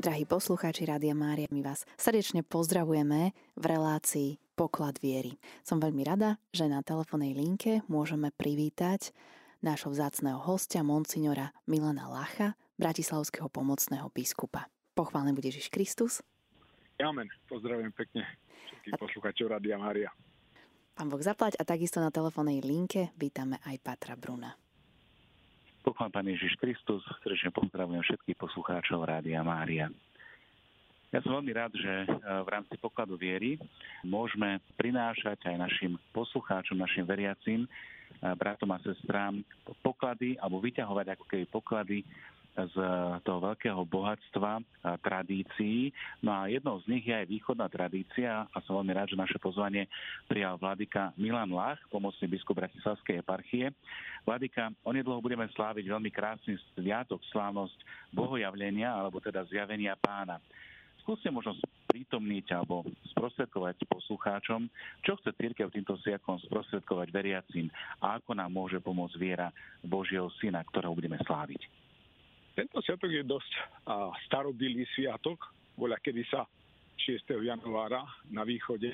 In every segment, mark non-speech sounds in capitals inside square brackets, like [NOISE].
Drahí poslucháči Rádia Mária, my vás srdečne pozdravujeme v relácii Poklad viery. Som veľmi rada, že na telefónnej linke môžeme privítať nášho vzácného hostia, monsignora Milana Lacha, bratislavského pomocného biskupa. Pochválený bude Ježiš Kristus. Amen. Pozdravujem pekne všetkých poslucháčov Rádia Mária. Pán Boh zaplať a takisto na telefónnej linke vítame aj Patra Bruna. Pochvál Pán Ježiš Kristus, srdečne pozdravujem všetkých poslucháčov Rádia Mária. Ja som veľmi rád, že e, v rámci pokladu viery môžeme prinášať aj našim poslucháčom, našim veriacim, e, bratom a sestrám poklady alebo vyťahovať ako keby poklady z toho veľkého bohatstva tradícií. No a jednou z nich je aj východná tradícia a som veľmi rád, že naše pozvanie prijal vladyka Milan Lach, pomocný biskup Bratislavskej eparchie. Vladyka, onedlho budeme sláviť veľmi krásny sviatok, slávnosť bohojavlenia, alebo teda zjavenia pána. Skúste možno prítomniť alebo sprostredkovať poslucháčom, čo chce církev týmto sviatkom sprostredkovať veriacim a ako nám môže pomôcť viera Božieho Syna, ktorého budeme sláviť. Tento sviatok je dosť a, starobilý sviatok, voľa kedy sa 6. januára na východe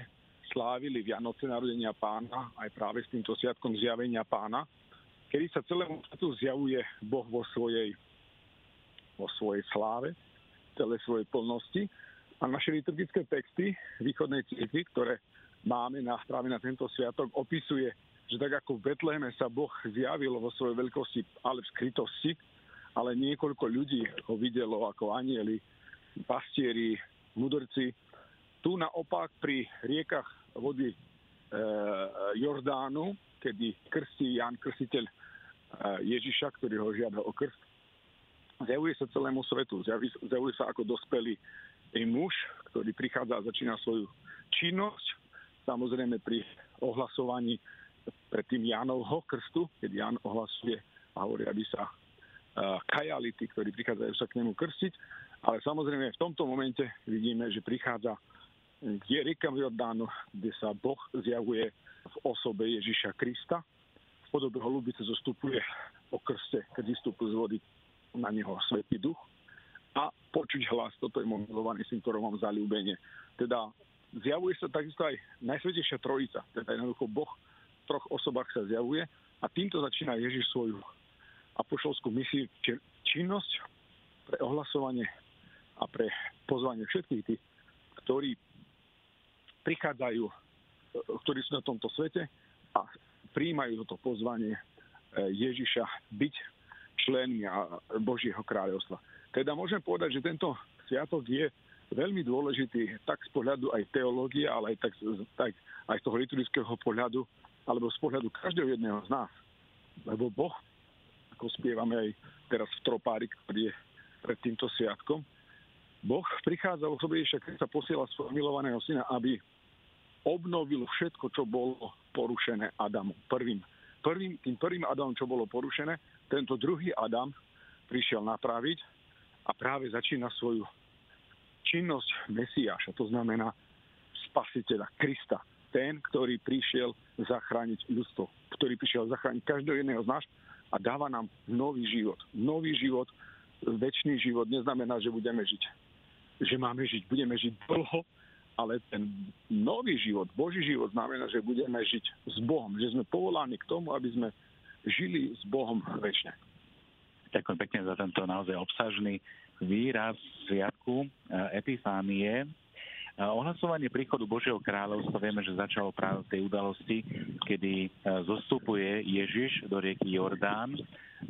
slávili Vianoce narodenia pána, aj práve s týmto sviatkom zjavenia pána, kedy sa celému svetu zjavuje Boh vo svojej, vo svojej sláve, celej svojej plnosti. A naše liturgické texty východnej cirkvi, ktoré máme na, práve na tento sviatok, opisuje, že tak ako v Betleheme sa Boh zjavil vo svojej veľkosti, ale v skrytosti, ale niekoľko ľudí ho videlo ako anieli, pastieri, mudrci. Tu naopak pri riekach vody e, Jordánu, kedy krstí Jan Krstiteľ e, Ježiša, ktorý ho žiada o krst, zjavuje sa celému svetu. Zjavuje sa ako dospelý muž, ktorý prichádza a začína svoju činnosť. Samozrejme pri ohlasovaní pred tým Jánovho krstu, keď Jan ohlasuje a hovorí, aby sa kajality, ktorí prichádzajú sa k nemu krstiť. Ale samozrejme v tomto momente vidíme, že prichádza k riekam Jordánu, kde sa Boh zjavuje v osobe Ježiša Krista. V podobe holubice zostupuje o krste, keď vystúpil z vody na neho Svetý Duch. A počuť hlas, toto je môj syn, ktorom mám zalúbenie. Teda zjavuje sa takisto aj Najsvetejšia Trojica, teda jednoducho Boh v troch osobách sa zjavuje a týmto začína Ježiš svoju apoštolskú misiu činnosť pre ohlasovanie a pre pozvanie všetkých tých, ktorí prichádzajú, ktorí sú na tomto svete a príjmajú toto pozvanie e, Ježiša byť členmi Božieho kráľovstva. Teda môžem povedať, že tento sviatok je veľmi dôležitý tak z pohľadu aj teológie, ale aj, tak, tak, aj z toho liturgického pohľadu, alebo z pohľadu každého jedného z nás. Lebo Boh ako spievame aj teraz v tropári, ktorý je pred týmto sviatkom. Boh prichádza osobe Ježiša Krista, posiela svojho milovaného syna, aby obnovil všetko, čo bolo porušené Adamu. Prvým, prvým, tým prvým Adamom, čo bolo porušené, tento druhý Adam prišiel napraviť a práve začína svoju činnosť Mesiáša, to znamená spasiteľa Krista. Ten, ktorý prišiel zachrániť ľudstvo, ktorý prišiel zachrániť každého jedného z nás a dáva nám nový život. Nový život, väčší život neznamená, že budeme žiť, že máme žiť, budeme žiť dlho, ale ten nový život, Boží život znamená, že budeme žiť s Bohom, že sme povolaní k tomu, aby sme žili s Bohom väčšine. Ďakujem pekne za tento naozaj obsažný výraz sviatku e, Epifánie, Ohlasovanie príchodu Božieho kráľovstva vieme, že začalo práve v tej udalosti, kedy e, zostupuje Ježiš do rieky Jordán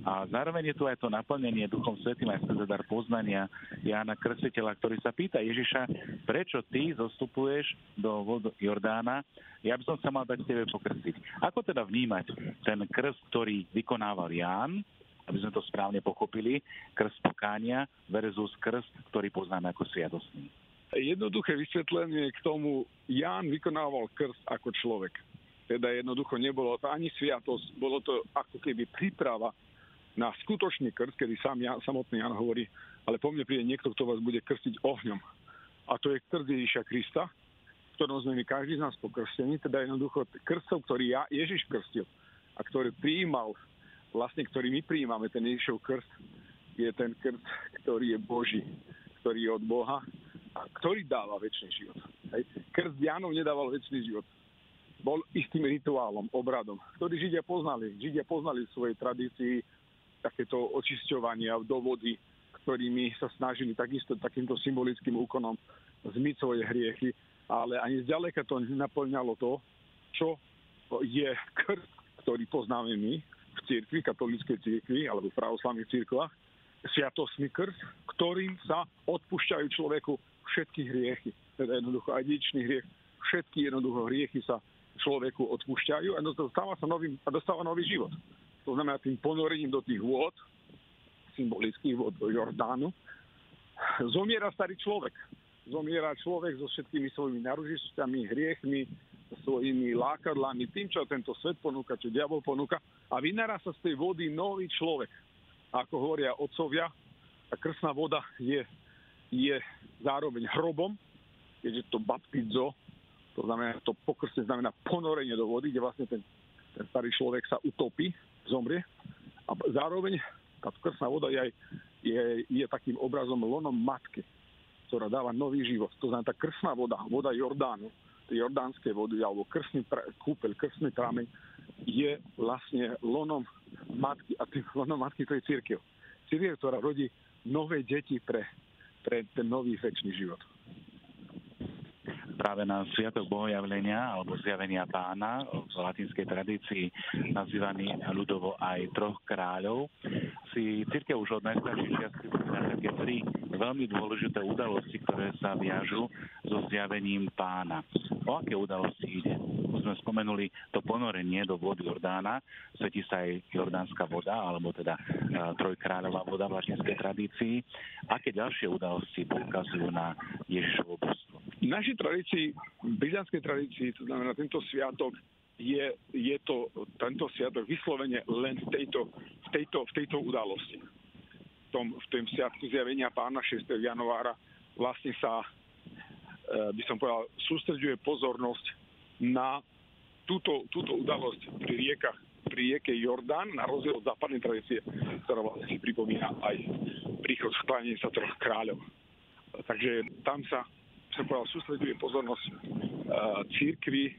a zároveň je tu aj to naplnenie Duchom Svetým aj skrze dar poznania Jána Krstiteľa, ktorý sa pýta Ježiša, prečo ty zostupuješ do vodu Jordána, ja by som sa mal dať tebe pokrstiť. Ako teda vnímať ten krst, ktorý vykonával Ján, aby sme to správne pochopili, krst pokánia versus krst, ktorý poznáme ako sviatostný? Jednoduché vysvetlenie k tomu, Ján vykonával krst ako človek. Teda jednoducho nebolo to ani sviatosť, bolo to ako keby príprava na skutočný krst, kedy sám Jan, samotný Jan hovorí, ale po mne príde niekto, kto vás bude krstiť ohňom. A to je krst Ježiša Krista, ktorom sme my každý z nás pokrstení, teda jednoducho krstov, ktorý ja, Ježiš krstil a ktorý prijímal, vlastne ktorý my prijímame, ten Ježišov krst, je ten krst, ktorý je Boží ktorý je od Boha ktorý dáva väčší život. Hej. Krst Jánov nedával väčší život. Bol istým rituálom, obradom, ktorý Židia poznali. Židia poznali v svojej tradícii takéto očisťovania do vody, ktorými sa snažili takisto takýmto symbolickým úkonom zmyť svoje hriechy, ale ani zďaleka to naplňalo to, čo je krst, ktorý poznáme my v cirkvi, katolíckej cirkvi alebo v pravoslavných cirkvách, sviatosný krst, ktorým sa odpúšťajú človeku všetky hriechy. Teda jednoducho aj dedičný hriech, všetky jednoducho hriechy sa človeku odpúšťajú a dostáva sa nový, a dostáva nový život. To znamená tým ponorením do tých vôd, symbolických vôd do Jordánu, zomiera starý človek. Zomiera človek so všetkými svojimi naružitostiami, hriechmi, svojimi lákadlami, tým, čo tento svet ponúka, čo diabol ponúka a vynára sa z tej vody nový človek. Ako hovoria otcovia, tá krstná voda je, je zároveň hrobom, keďže to baptizo, to znamená, to pokrste znamená ponorenie do vody, kde vlastne ten, ten starý človek sa utopí, zomrie. A zároveň tá krstná voda je, je, je takým obrazom lonom matky, ktorá dáva nový život. To znamená, tá krstná voda, voda Jordánu, jordánskej vody alebo krstný pra, kúpeľ, krstný prameň je vlastne lonom matky a tým lonom matky to je církev. Církev, ktorá rodí nové deti pre, pre ten nový väčší život práve na Sviatok Bohojavlenia alebo Zjavenia pána v latinskej tradícii nazývaný ľudovo aj troch kráľov, si církev už od najstarších čias také tri veľmi dôležité udalosti, ktoré sa viažu so zjavením pána. O aké udalosti ide? Už sme spomenuli to ponorenie do vody Jordána, svetí sa aj jordánska voda, alebo teda uh, trojkráľová voda v latinskej tradícii. Aké ďalšie udalosti poukazujú na Ježišovo božstvo? V našej tradícii, v byzantskej tradícii, to znamená tento sviatok, je, je to tento sviatok vyslovene len v tejto, v tejto, v tejto udalosti. V tom, v tom sviatku zjavenia pána 6. januára vlastne sa, e, by som povedal, sústreďuje pozornosť na túto, túto udalosť pri riekach, pri rieke Jordán, na rozdiel od západnej tradície, ktorá vlastne si pripomína aj príchod sklanenia sa troch kráľov. Takže tam sa som povedal, sústreduje pozornosť uh, církvy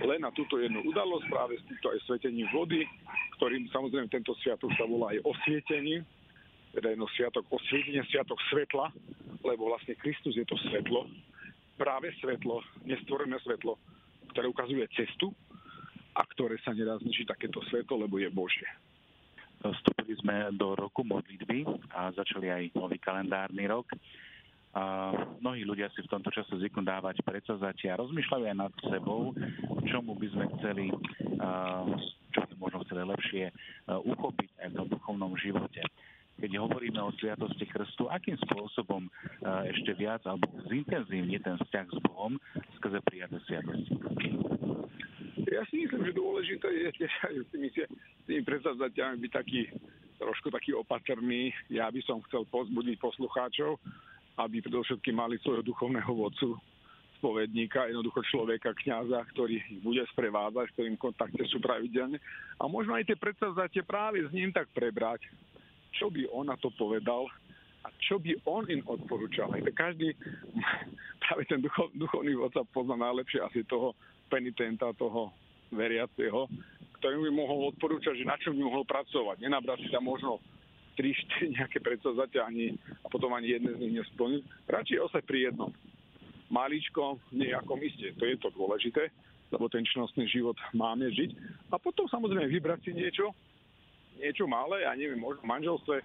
len na túto jednu udalosť, práve s týmto aj svetením vody, ktorým samozrejme tento sviatok sa volá aj osvietení, teda jedno sviatok osvietenia, sviatok svetla, lebo vlastne Kristus je to svetlo, práve svetlo, nestvorené svetlo, ktoré ukazuje cestu a ktoré sa nedá zničiť takéto svetlo, lebo je Božie. Vstúpili sme do roku modlitby a začali aj nový kalendárny rok. A mnohí ľudia si v tomto čase zvyknú dávať predsazatia a rozmýšľajú aj nad sebou, čomu by sme chceli, čo by možno chceli lepšie uchopiť aj v tom duchovnom živote. Keď hovoríme o sviatosti krstu, akým spôsobom ešte viac alebo zintenzívne ten vzťah s Bohom skrze prijaté sviatosti? Ja si myslím, že dôležité je tiež aj s tými, tými predsadzatiami byť taký trošku taký opatrný. Ja by som chcel pozbudiť poslucháčov, aby predovšetkým mali svojho duchovného vodcu, spovedníka, jednoducho človeka, kňaza, ktorý ich bude sprevádzať, s ktorým v kontakte sú pravidelne. A možno aj tie predstavzatie práve s ním tak prebrať, čo by on na to povedal a čo by on im odporúčal. Aj každý, [LAUGHS] práve ten duchov, duchovný vodca pozná najlepšie asi toho penitenta, toho veriaceho, ktorý by mohol odporúčať, že na čom by mohol pracovať. Nenabrať si tam možno 3-4 [LAUGHS] nejaké predsazatia ani, a potom ani jedné z nich nesplniť. Radšej ostať pri jednom. Maličko, nejakom iste, to je to dôležité, lebo ten čnostný život máme žiť. A potom samozrejme vybrať si niečo, niečo malé, ja neviem, možno v manželstve,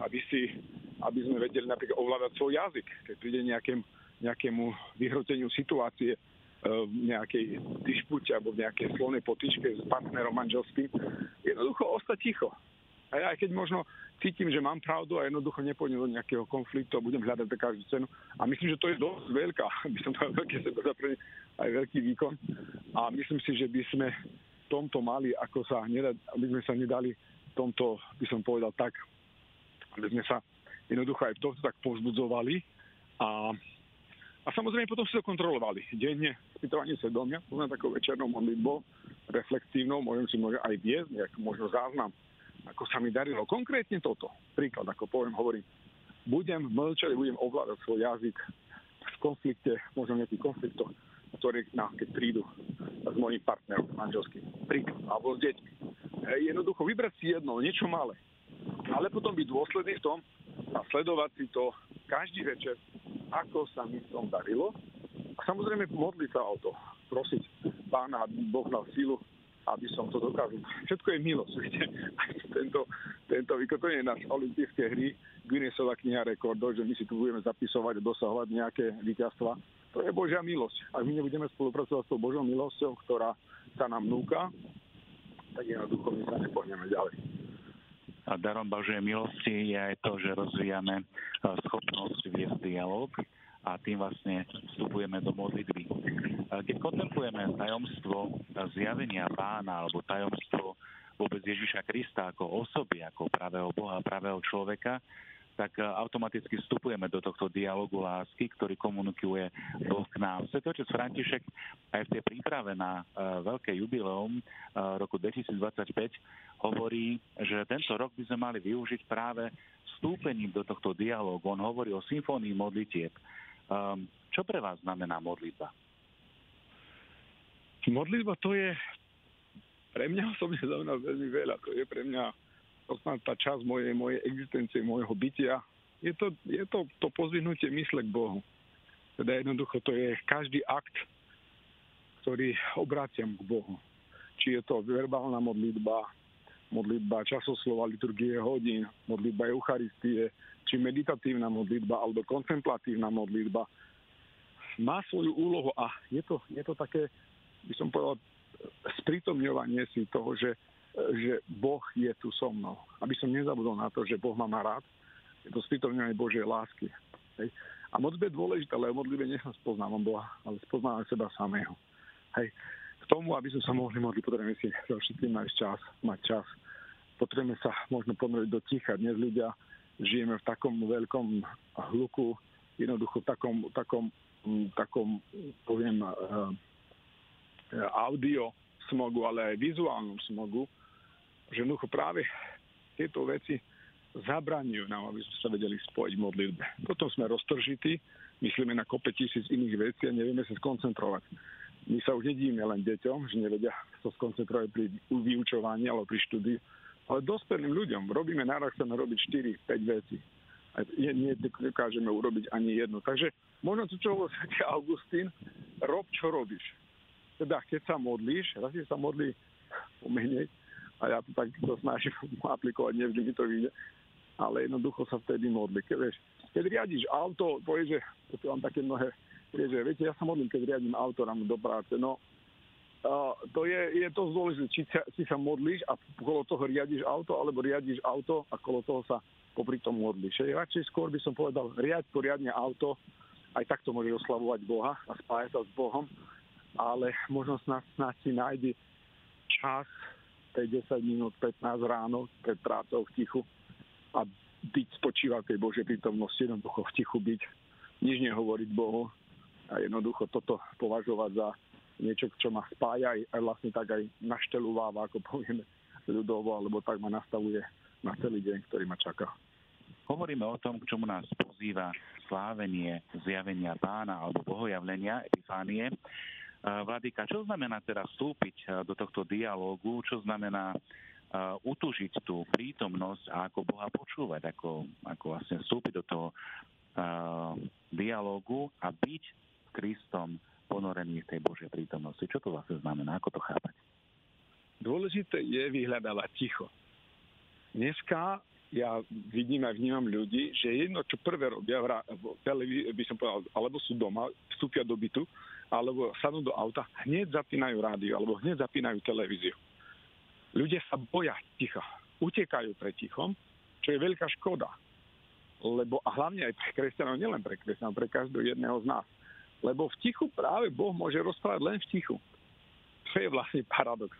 aby, si, aby sme vedeli napríklad ovládať svoj jazyk, keď príde nejakém, nejakému vyhroteniu situácie, e, v nejakej dišpute alebo v nejakej slovnej potičke s partnerom manželským, jednoducho ostať ticho. A ja aj keď možno cítim, že mám pravdu a jednoducho nepôjdem do nejakého konfliktu a budem hľadať za každú cenu. A myslím, že to je dosť veľká, [LAUGHS] by som povedal, veľké sebezaprenie, aj veľký výkon. A myslím si, že by sme tomto mali, ako sa nedať, aby sme sa nedali tomto, by som povedal tak, aby sme sa jednoducho aj v tomto tak povzbudzovali a, a samozrejme potom si to kontrolovali. Denne spýtovanie svedomia, to znamená takou večernou modlitbou, reflektívnou, môžem si môžem aj viesť, nejak možno záznam ako sa mi darilo. Konkrétne toto. Príklad, ako poviem, hovorím, budem mlčať, budem ovládať svoj jazyk v konflikte, možno nejaký konfliktoch, ktoré nás keď prídu s mojim partnerom manželským, príklad, alebo s deťmi. Jednoducho vybrať si jedno, niečo malé. Ale potom byť dôsledný v tom a sledovať si to každý večer, ako sa mi v tom darilo. A samozrejme modliť sa o to, prosiť pána, aby Boh dal sílu, aby som to dokázal. Všetko je milosť, viete. tento, tento vykotovanie náš olympijské hry, Guinnessová kniha rekordov, že my si tu budeme zapisovať dosahovať nejaké víťazstva. To je Božia milosť. Ak my nebudeme spolupracovať s tou Božou milosťou, ktorá sa nám núka, tak jednoducho my sa nepohneme ďalej. A darom Božej milosti je aj to, že rozvíjame schopnosť viesť dialog a tým vlastne vstupujeme do modlitby. Keď kontemplujeme tajomstvo zjavenia pána alebo tajomstvo vôbec Ježiša Krista ako osoby, ako pravého Boha, pravého človeka, tak e, automaticky vstupujeme do tohto dialogu lásky, ktorý komunikuje Boh k nám. Svetotec František aj v tej príprave na uh, veľké jubileum uh, roku 2025 hovorí, že tento rok by sme mali využiť práve vstúpením do tohto dialogu. On hovorí o symfónii modlitieb. Um, čo pre vás znamená modlitba? Modlitba to je pre mňa osobne znamená veľmi veľa. To je pre mňa tá časť mojej, mojej existencie, môjho bytia. Je to, je to, to pozvihnutie mysle k Bohu. Teda jednoducho to je každý akt, ktorý obráciam k Bohu. Či je to verbálna modlitba, modlitba časoslova, liturgie hodín, modlitba Eucharistie, či meditatívna modlitba alebo kontemplatívna modlitba. Má svoju úlohu a je to, je to také, by som povedal, sprítomňovanie si toho, že že Boh je tu so mnou. Aby som nezabudol na to, že Boh ma má rád. Je to spýtovňovanie Božej lásky. Hej. A moc je dôležité, ale v modlitbe nechám spoznávam Boha, ale spoznávam seba samého. Hej. K tomu, aby sme sa mohli modliť, potrebujeme si so všetkým nájsť čas, mať čas. Potrebujeme sa možno ponoriť do ticha. Dnes ľudia žijeme v takom veľkom hluku, jednoducho v takom, takom, takom poviem, uh, audio smogu, ale aj vizuálnom smogu, že jednoducho práve tieto veci zabraňujú nám, aby sme sa vedeli spojiť v modlitbe. Potom sme roztržití, myslíme na kope tisíc iných vecí a nevieme sa skoncentrovať. My sa už nedíme len deťom, že nevedia sa skoncentrovať pri vyučovaní alebo pri štúdiu, ale dospelým ľuďom robíme naraz, chceme robiť 4-5 veci. A nedokážeme urobiť ani jednu. Takže možno to, čo hovorí [LAUGHS] Augustín, rob, čo robíš. Teda keď sa modlíš, raz sa modlí pomenej, a ja to takto snažím [LAUGHS] aplikovať, nevždy mi to vyjde, ale jednoducho sa vtedy modli. Keď, vieš, keď riadiš auto, povieš, že to mám také mnohé, vieš, že viete, ja sa modlím, keď riadím auto ráno do práce, no uh, to je, je to dôležité, či, či sa modlíš a kolo toho riadiš auto, alebo riadiš auto a kolo toho sa popri tom modlíš. Ej, radšej skôr by som povedal, riad poriadne auto, aj takto môže oslavovať Boha a spájať sa s Bohom, ale možno snad, snad si nájde čas tej 10 minút, 15 ráno pred prácou v tichu a byť spočívať tej Božej prítomnosti, jednoducho v tichu byť, nič nehovoriť Bohu a jednoducho toto považovať za niečo, čo ma spája aj vlastne tak aj našteluváva, ako povieme ľudovo, alebo tak ma nastavuje na celý deň, ktorý ma čaká. Hovoríme o tom, k čomu nás pozýva slávenie zjavenia pána alebo bohojavlenia, epifánie. Vladika, čo znamená teraz vstúpiť do tohto dialógu, čo znamená utužiť tú prítomnosť a ako Boha počúvať, ako, ako vlastne vstúpiť do toho uh, dialógu a byť s Kristom ponorený v tej Božej prítomnosti. Čo to vlastne znamená? Ako to chápať? Dôležité je vyhľadávať ticho. Dneska ja vidím a vnímam ľudí, že jedno, čo prvé robia v televízii, by som povedal, alebo sú doma, vstúpia do bytu alebo sadnú do auta, hneď zapínajú rádio alebo hneď zapínajú televíziu. Ľudia sa boja ticha. Utekajú pred tichom, čo je veľká škoda. Lebo, a hlavne aj pre kresťanov, nielen pre kresťanov, pre každého jedného z nás. Lebo v tichu práve Boh môže rozprávať len v tichu. To je vlastne paradox.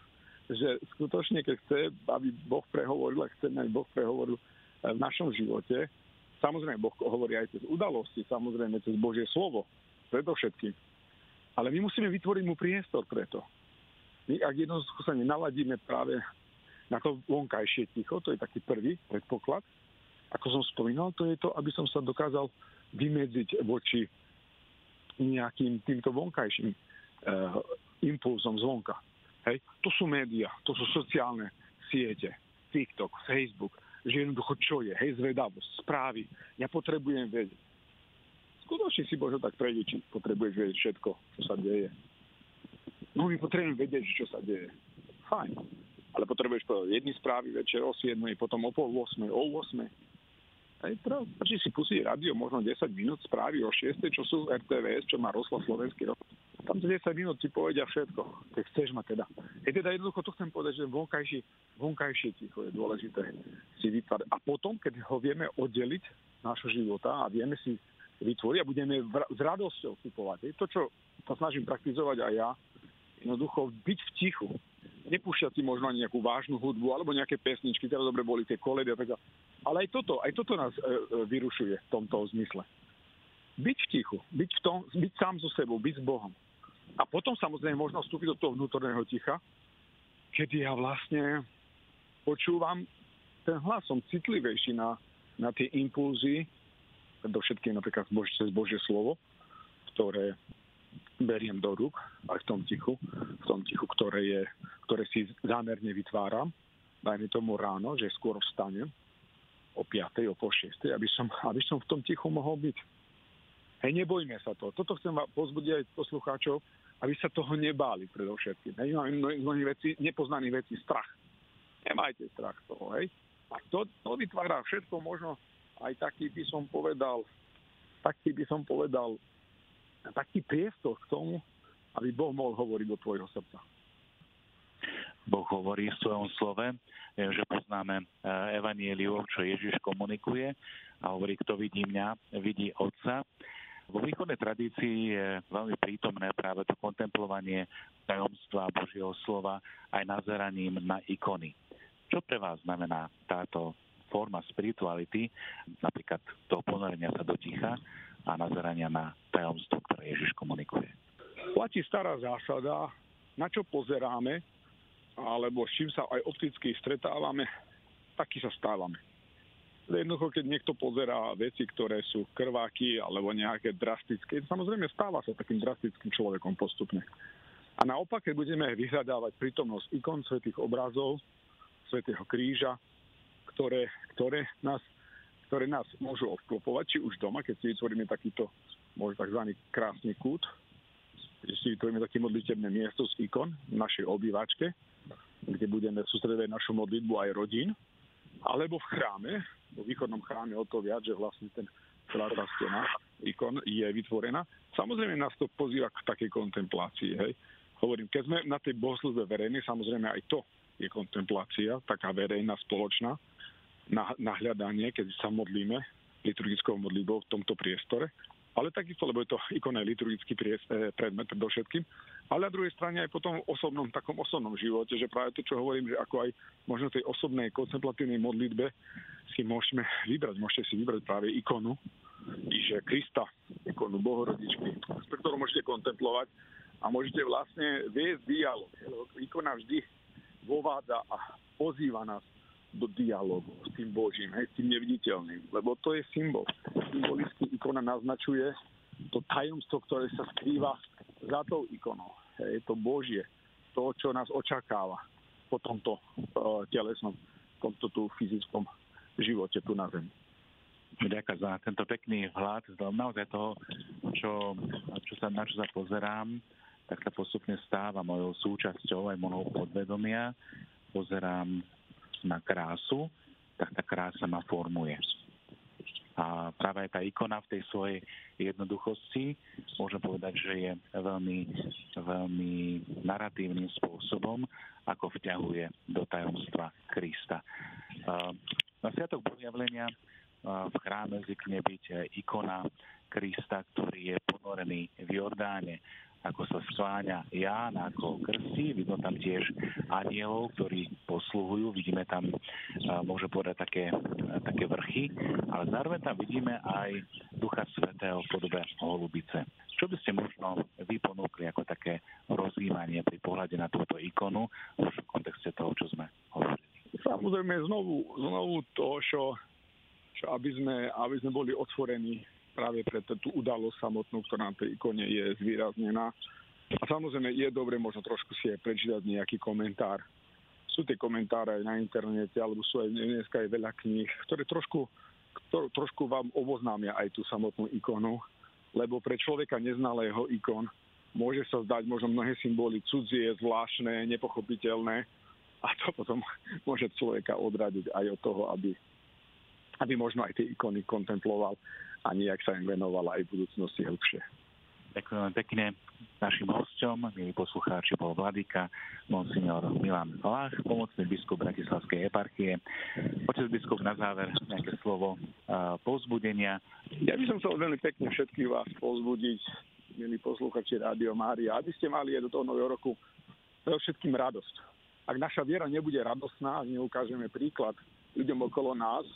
Že skutočne, keď chce, aby Boh prehovoril, a chce, aby Boh prehovoril v našom živote, samozrejme Boh hovorí aj cez udalosti, samozrejme cez Božie slovo, predovšetkým ale my musíme vytvoriť mu priestor preto. My ak jednoducho sa nenaladíme práve na to vonkajšie ticho, to je taký prvý predpoklad, ako som spomínal, to je to, aby som sa dokázal vymedziť voči nejakým týmto vonkajším uh, impulzom zvonka. Hej? To sú médiá, to sú sociálne siete, TikTok, Facebook, že jednoducho čo je, hej, zvedavosť, správy. Ja potrebujem vedieť. Skutočne si možno tak prejde, či potrebuješ vedieť všetko, čo sa deje. No my potrebujeme vedieť, čo sa deje. Fajn. Ale potrebuješ povedať jedny správy večer o 7, potom o pol 8, o 8. Hej, či si pustí radio možno 10 minút správy o 6, čo sú RTVS, čo má Rosla slovenský rok. Tam za 10 minút ti povedia všetko, keď chceš ma teda. Je teda jednoducho to chcem povedať, že vonkajší, vonkajšie ticho je dôležité si vytvárať. A potom, keď ho vieme oddeliť nášho života a vieme si vytvoriť a budeme s radosťou kupovať. Je to, čo sa snažím praktizovať aj ja, jednoducho byť v tichu. Nepúšťať si možno ani nejakú vážnu hudbu alebo nejaké pesničky, ktoré dobre boli tie koledy a tak ale aj toto, aj toto nás e, e, vyrušuje v tomto zmysle. Byť v tichu, byť, v tom, byť sám so sebou, byť s Bohom. A potom samozrejme možno vstúpiť do toho vnútorného ticha, kedy ja vlastne počúvam ten hlas, som citlivejší na, na tie impulzy, všetkým napríklad Bož, cez Božie slovo, ktoré beriem do rúk aj v tom tichu, v tom tichu, ktoré, je, ktoré si zámerne vytváram, dajme tomu ráno, že skôr vstanem, o 5. o po 6. Aby som, aby som v tom tichu mohol byť. Hej, nebojme sa to. Toto chcem pozbudiť aj poslucháčov, aby sa toho nebáli predovšetkým. Hej, mnohých veci, nepoznaných vecí, strach. Nemajte strach toho, hej. A to, to vytvára všetko možno aj taký by som povedal, taký by som povedal, taký priestor k tomu, aby Boh mohol hovoriť do tvojho srdca. Boh hovorí v svojom slove, že poznáme e, evanieliu, čo Ježiš komunikuje a hovorí, kto vidí mňa, vidí Otca. Vo východnej tradícii je veľmi prítomné práve to kontemplovanie tajomstva Božieho slova aj nazeraním na ikony. Čo pre vás znamená táto forma spirituality, napríklad toho ponorenia sa do ticha a nazerania na tajomstvo, ktoré Ježiš komunikuje? Platí stará zásada, na čo pozeráme, alebo s čím sa aj opticky stretávame, taký sa stávame. Jednoducho, keď niekto pozerá veci, ktoré sú krváky alebo nejaké drastické, samozrejme stáva sa takým drastickým človekom postupne. A naopak, keď budeme vyhľadávať prítomnosť ikon svetých obrazov, svetého kríža, ktoré, ktoré, nás, ktoré nás môžu obklopovať, či už doma, keď si vytvoríme takýto možno tzv. krásny kút, keď si vytvoríme také modlitebné miesto z ikon v našej obývačke, kde budeme sústredovať našu modlitbu aj rodín, alebo v chráme, vo východnom chráme o to viac, že vlastne ten celá tá stena ikon je vytvorená. Samozrejme nás to pozýva k takej kontemplácii. Hej. Hovorím, keď sme na tej bohoslužbe verejnej, samozrejme aj to je kontemplácia, taká verejná, spoločná, na, na hľadanie, keď sa modlíme liturgickou modlitbou v tomto priestore ale takisto, lebo je to ikonný liturgický eh, predmet predovšetkým. Ale na druhej strane aj potom v osobnom, takom osobnom živote, že práve to, čo hovorím, že ako aj možno tej osobnej kontemplatívnej modlitbe si môžeme vybrať, môžete si vybrať práve ikonu, že Krista, ikonu Bohorodičky, pre ktorú môžete kontemplovať a môžete vlastne viesť dialog. Ikona vždy vovádza a pozýva nás do dialogu s tým Božím, hej, s tým neviditeľným, lebo to je symbol. Symbolicky ikona naznačuje to tajomstvo, ktoré sa skrýva za tou ikonou. Hej, to Božie, to, čo nás očakáva po tomto uh, telesnom, tomto tu fyzickom živote tu na Zemi. Ďakujem za tento pekný vhľad. Naozaj toho, čo, čo sa, na čo sa pozerám, tak sa postupne stáva mojou súčasťou aj môjho podvedomia. Pozerám na krásu, tak tá krása ma formuje. A práve tá ikona v tej svojej jednoduchosti, môžem povedať, že je veľmi, veľmi naratívnym spôsobom, ako vťahuje do tajomstva Krista. Na Sviatok Bojavlenia v chráme zvykne byť ikona Krista, ktorý je ponorený v Jordáne ako sa skláňa Ján, ako krstí. Vidno tam tiež anielov, ktorí posluhujú. Vidíme tam, môže povedať, také, také vrchy, ale zároveň tam vidíme aj Ducha Svetého v podobe holubice. Čo by ste možno vy ako také rozjímanie pri pohľade na túto ikonu už v kontexte toho, čo sme hovorili? Samozrejme, znovu, znovu to, čo, aby sme, aby sme boli otvorení práve pre tú udalosť samotnú, ktorá na tej ikone je zvýraznená. A samozrejme je dobre možno trošku si aj prečítať nejaký komentár. Sú tie komentáre aj na internete, alebo sú aj dneska aj veľa kníh, ktoré trošku, ktoré trošku vám oboznámia aj tú samotnú ikonu, lebo pre človeka neznalého ikon môže sa zdať možno mnohé symboly cudzie, zvláštne, nepochopiteľné a to potom [LAUGHS] môže človeka odradiť aj od toho, aby, aby možno aj tie ikony kontemploval a nejak sa im venovala aj v budúcnosti hĺbšie. Ďakujem pekne našim hosťom, milí poslucháči, bol Vladika, monsignor Milan Lách, pomocný biskup Bratislavskej eparchie. Otec biskup, na záver nejaké slovo povzbudenia. Ja by som chcel veľmi pekne všetkých vás povzbudiť, milí posluchači Rádio Mária, aby ste mali aj do toho nového roku všetkým radosť. Ak naša viera nebude radostná, ak neukážeme príklad ľuďom okolo nás,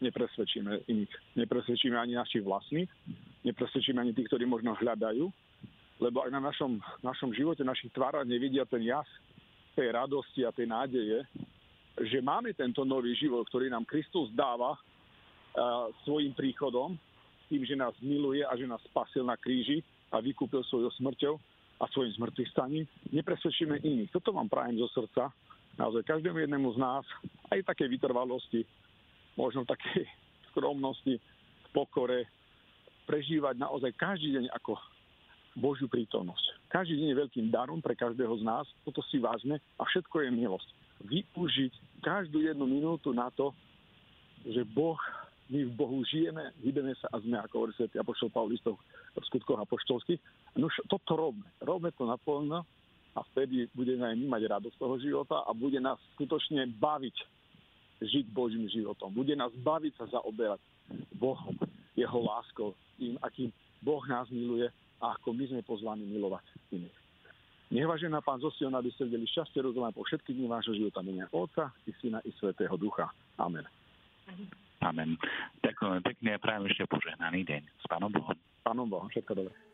nepresvedčíme iných. Nepresvedčíme ani našich vlastných, nepresvedčíme ani tých, ktorí možno hľadajú, lebo aj na našom, našom živote, našich tvárach nevidia ten jas tej radosti a tej nádeje, že máme tento nový život, ktorý nám Kristus dáva svojim príchodom, tým, že nás miluje a že nás spasil na kríži a vykúpil svojou smrťou a svojim zmrtvých staním, nepresvedčíme iných. Toto vám prajem zo srdca, naozaj každému jednému z nás, aj také vytrvalosti, možno v takej [LAUGHS] skromnosti, v pokore, prežívať naozaj každý deň ako Božiu prítomnosť. Každý deň je veľkým darom pre každého z nás, toto si vážne a všetko je milosť. Využiť každú jednu minútu na to, že Boh, my v Bohu žijeme, hýbeme sa a sme, ako hovorí svätý Apoštol Paulistov v skutkoch apoštolských. No toto robme. Robme to naplno a vtedy budeme aj my mať radosť toho života a bude nás skutočne baviť žiť Božím životom. Bude nás baviť sa zaoberať Bohom, jeho láskou, tým, akým Boh nás miluje a ako my sme pozvaní milovať iných. Nech vážená Pán Zostion, aby ste vedeli šťastie rozumať po všetky dní vášho života, menia Otca, i Syna, i Svetého Ducha. Amen. Amen. Ďakujem pekne a prajem ešte požehnaný deň. S Pánom Bohom. Pánom Bohom, všetko dobré.